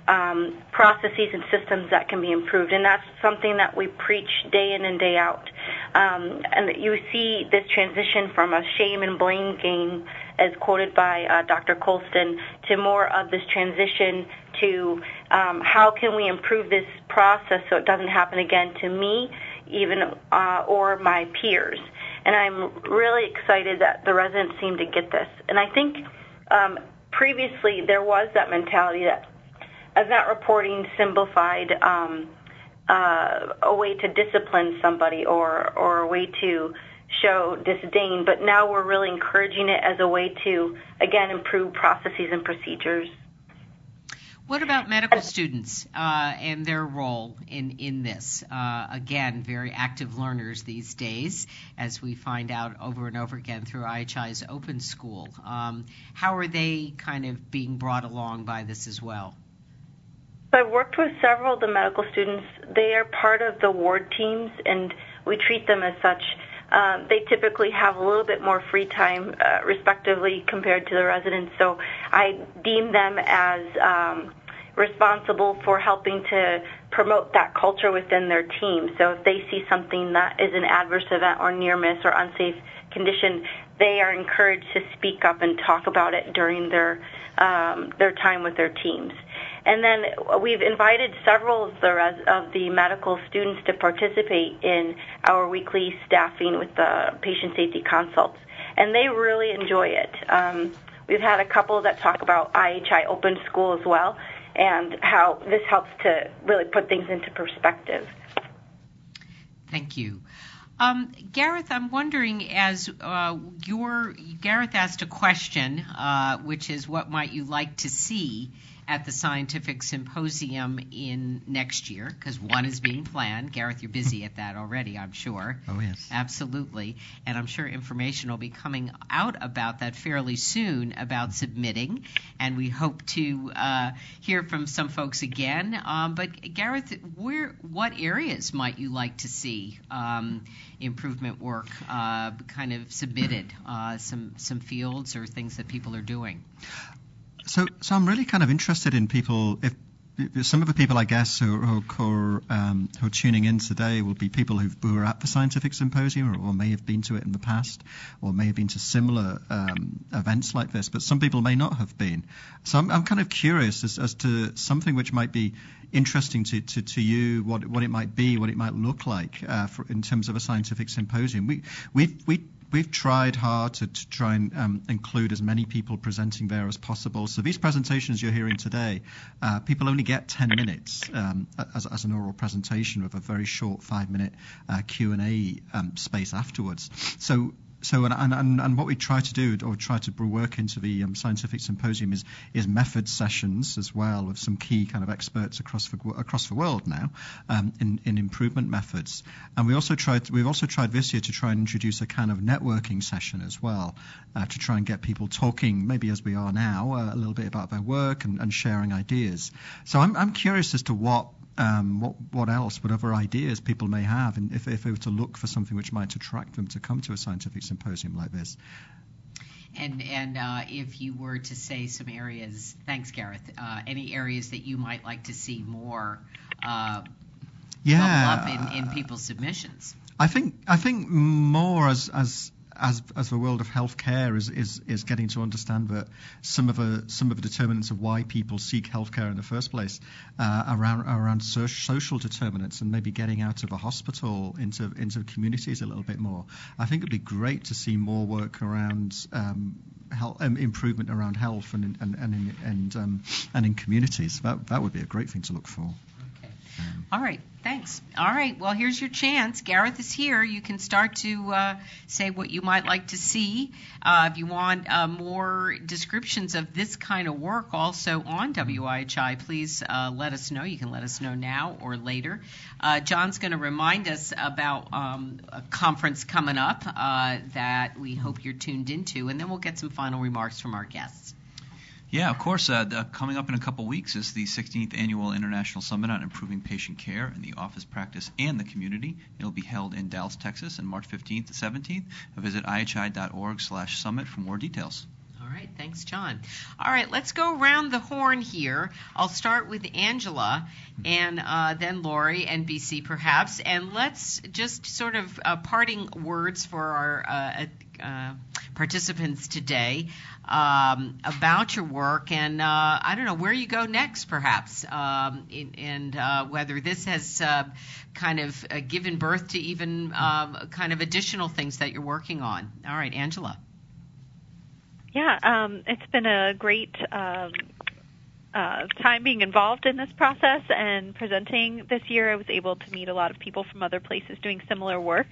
um, processes and systems that can be improved. And that's something that we preach day in and day out. Um, and you see this transition from a shame and blame game, as quoted by uh, Dr. Colston, to more of this transition to um, how can we improve this process so it doesn't happen again to me, even uh, or my peers and I'm really excited that the residents seem to get this. And I think um, previously there was that mentality that event reporting simplified um, uh, a way to discipline somebody or or a way to show disdain, but now we're really encouraging it as a way to again improve processes and procedures. What about medical students uh, and their role in, this? Uh, again, very active learners these days, as we find out over and over again through IHI's Open School. Um, how are they kind of being brought along by this as well? I've worked with several of the medical students. They are part of the ward teams, and we treat them as such. Um, they typically have a little bit more free time, uh, respectively, compared to the residents. So I deem them as um, responsible for helping to promote that culture within their team. So if they see something that is an adverse event or near miss or unsafe condition, they are encouraged to speak up and talk about it during their um, their time with their teams. And then we've invited several of the res- of the medical students to participate in our weekly staffing with the patient safety consults, and they really enjoy it. Um, we've had a couple that talk about IHI Open School as well, and how this helps to really put things into perspective. Thank you. Um, Gareth, I'm wondering as uh, your Gareth asked a question, uh, which is what might you like to see at the scientific symposium in next year because one is being planned. Gareth, you're busy at that already, I'm sure. Oh, yes. Absolutely. And I'm sure information will be coming out about that fairly soon about submitting. And we hope to uh, hear from some folks again. Um, but, Gareth, where, what areas might you like to see um, improvement work uh, kind of submitted? Uh, some, some fields or things that people are doing? So, so I'm really kind of interested in people. If some of the people, I guess, who, who, who, um, who are tuning in today will be people who were at the scientific symposium or, or, may have been to it in the past or may have been to similar um, events like this, but some people may not have been. So I'm, I'm kind of curious as, as, to something which might be interesting to, to, to you, what, what it might be, what it might look like uh, for, in terms of a scientific symposium. We, we, we we've tried hard to, to try and um, include as many people presenting there as possible. So these presentations you're hearing today, uh, people only get 10 minutes um, as, as, an oral presentation with a very short five-minute uh, Q&A um, space afterwards. So so and, and, and what we try to do or try to work into the um, scientific symposium is is method sessions as well with some key kind of experts across the across the world now um, in in improvement methods. And we also tried we've also tried this year to try and introduce a kind of networking session as well uh, to try and get people talking maybe as we are now uh, a little bit about their work and, and sharing ideas. So I'm I'm curious as to what um, what, what else, what other ideas people may have, and if, if they were to look for something which might attract them to come to a scientific symposium like this. And and uh, if you were to say some areas, thanks, Gareth. Uh, any areas that you might like to see more uh, yeah, up in, in people's submissions. I think I think more as as as as the world of healthcare is, is is getting to understand that some of the some of the determinants of why people seek healthcare in the first place uh, around around social determinants and maybe getting out of a hospital into into communities a little bit more. I think it'd be great to see more work around um, health, um, improvement around health and and and in, and, um, and in communities. That that would be a great thing to look for. All right, thanks. All right, well, here's your chance. Gareth is here. You can start to uh, say what you might like to see. Uh, if you want uh, more descriptions of this kind of work also on WIHI, please uh, let us know. You can let us know now or later. Uh, John's going to remind us about um, a conference coming up uh, that we hope you're tuned into, and then we'll get some final remarks from our guests. Yeah, of course. Uh, coming up in a couple weeks is the 16th Annual International Summit on Improving Patient Care in the Office Practice and the Community. It'll be held in Dallas, Texas on March 15th to 17th. Visit ihi.org slash summit for more details. All right, thanks, John. All right, let's go around the horn here. I'll start with Angela and uh, then Lori and BC perhaps, and let's just sort of uh, parting words for our uh, uh participants today um, about your work and uh, I don't know where you go next, perhaps, um, in, and uh, whether this has kind of given birth to even um, kind of additional things that you're working on. All right, Angela. Yeah, um, it's been a great um, uh, time being involved in this process and presenting this year, I was able to meet a lot of people from other places doing similar work.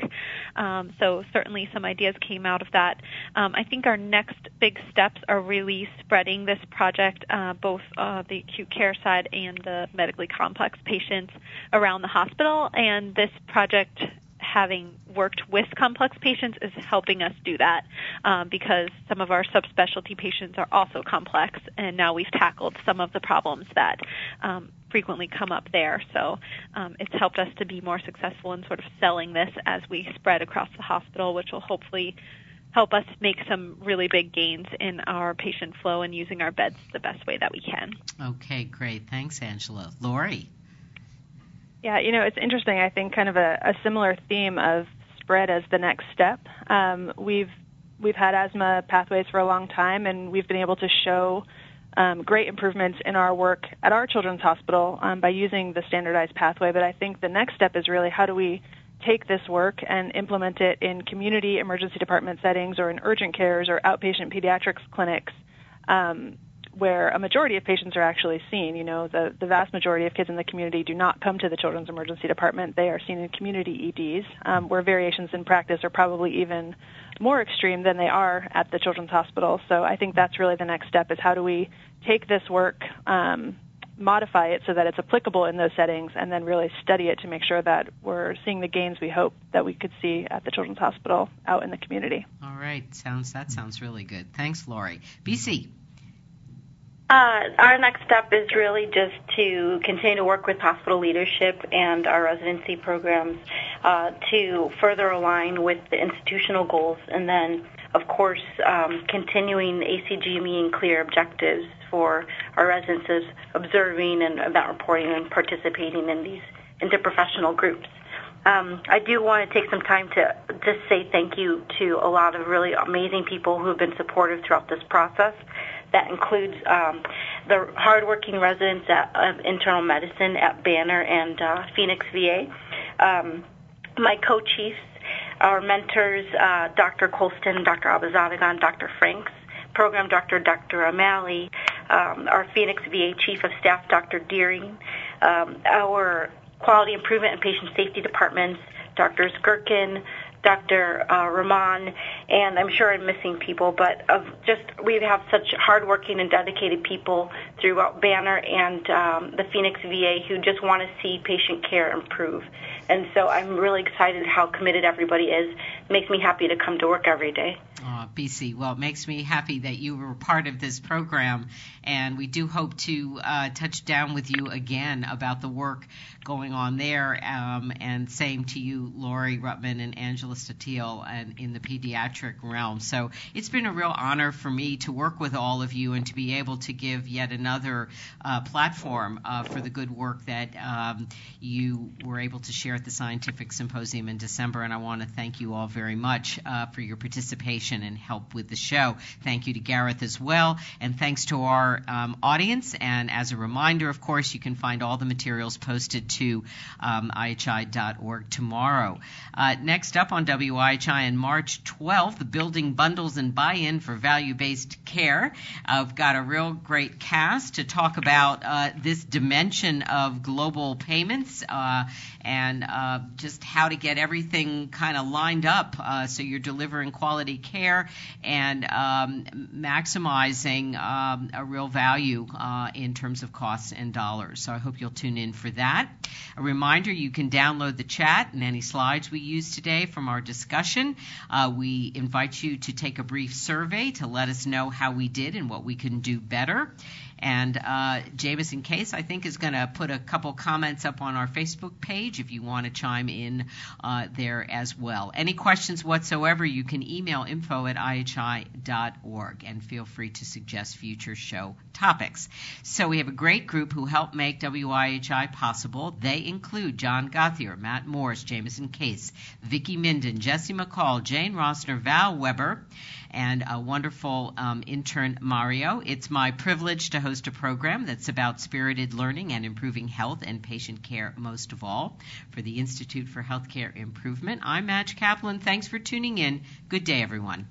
Um, so certainly some ideas came out of that. Um, I think our next big steps are really spreading this project, uh, both uh, the acute care side and the medically complex patients around the hospital. And this project having worked with complex patients is helping us do that um, because some of our subspecialty patients are also complex, and now we've tackled some of the problems that um, frequently come up there. So um, it's helped us to be more successful in sort of selling this as we spread across the hospital, which will hopefully help us make some really big gains in our patient flow and using our beds the best way that we can. Okay, great. Thanks, Angela. Lori. Yeah, you know, it's interesting. I think kind of a, a similar theme of spread as the next step. Um, we've we've had asthma pathways for a long time, and we've been able to show um, great improvements in our work at our children's hospital um, by using the standardized pathway. But I think the next step is really how do we take this work and implement it in community emergency department settings or in urgent cares or outpatient pediatrics clinics um, where a majority of patients are actually seen. You know, the, the vast majority of kids in the community do not come to the children's emergency department. They are seen in community EDs, um, where variations in practice are probably even more extreme than they are at the children's hospital. So I think that's really the next step is how do we take this work, um, modify it so that it's applicable in those settings, and then really study it to make sure that we're seeing the gains we hope that we could see at the children's hospital out in the community. All right, sounds that sounds really good. Thanks, Lori. BC. Uh, our next step is really just to continue to work with hospital leadership and our residency programs uh, to further align with the institutional goals, and then, of course, um, continuing ACGME and CLER objectives for our residents observing and event reporting and participating in these interprofessional groups. Um, I do want to take some time to just say thank you to a lot of really amazing people who have been supportive throughout this process. That includes um, the hardworking residents at, of internal medicine at Banner and uh, Phoenix VA, um, my co-chiefs, our mentors, uh, Dr. Colston, Dr. Abbaszadegan, Dr. Franks, program Dr. Dr. O'Malley, um, our Phoenix VA Chief of Staff, Dr. Deering, um, our Quality Improvement and Patient Safety Departments, Drs. Gherkin, Dr. Uh, Rahman, and I'm sure I'm missing people, but of just we have such hardworking and dedicated people throughout Banner and um, the Phoenix VA who just want to see patient care improve. And so I'm really excited how committed everybody is. It makes me happy to come to work every day. Uh, BC, well, it makes me happy that you were part of this program, and we do hope to uh, touch down with you again about the work going on there. Um, and same to you, Lori Rutman and Angela Statile, and in the pediatric realm. So it's been a real honor for me to work with all of you and to be able to give yet another uh, platform uh, for the good work that um, you were able to share at the scientific symposium in December. And I want to thank you all very much uh, for your participation and help with the show. Thank you to Gareth as well, and thanks to our um, audience. And as a reminder, of course, you can find all the materials posted to um, IHI.org tomorrow. Uh, next up on WIHI on March 12th, the Building Bundles and Buy-in for Value-Based Care. I've got a real great cast to talk about uh, this dimension of global payments uh, and uh, just how to get everything kind of lined up uh, so you're delivering quality care and um, maximizing um, a real value uh, in terms of costs and dollars. So I hope you'll tune in for that. A reminder you can download the chat and any slides we use today from our discussion. Uh, we invite you to take a brief survey to let us know how we did and what we can do better. And uh, Jameson Case, I think, is going to put a couple comments up on our Facebook page if you want to chime in uh, there as well. Any questions whatsoever, you can email info at ihi.org and feel free to suggest future show topics. So we have a great group who help make WIHI possible. They include John Gothier, Matt Morris, Jameson Case, Vicki Minden, Jesse McCall, Jane Rossner, Val Weber, and a wonderful um, intern, Mario. It's my privilege to host a program that's about spirited learning and improving health and patient care, most of all, for the Institute for Healthcare Improvement. I'm Madge Kaplan. Thanks for tuning in. Good day, everyone.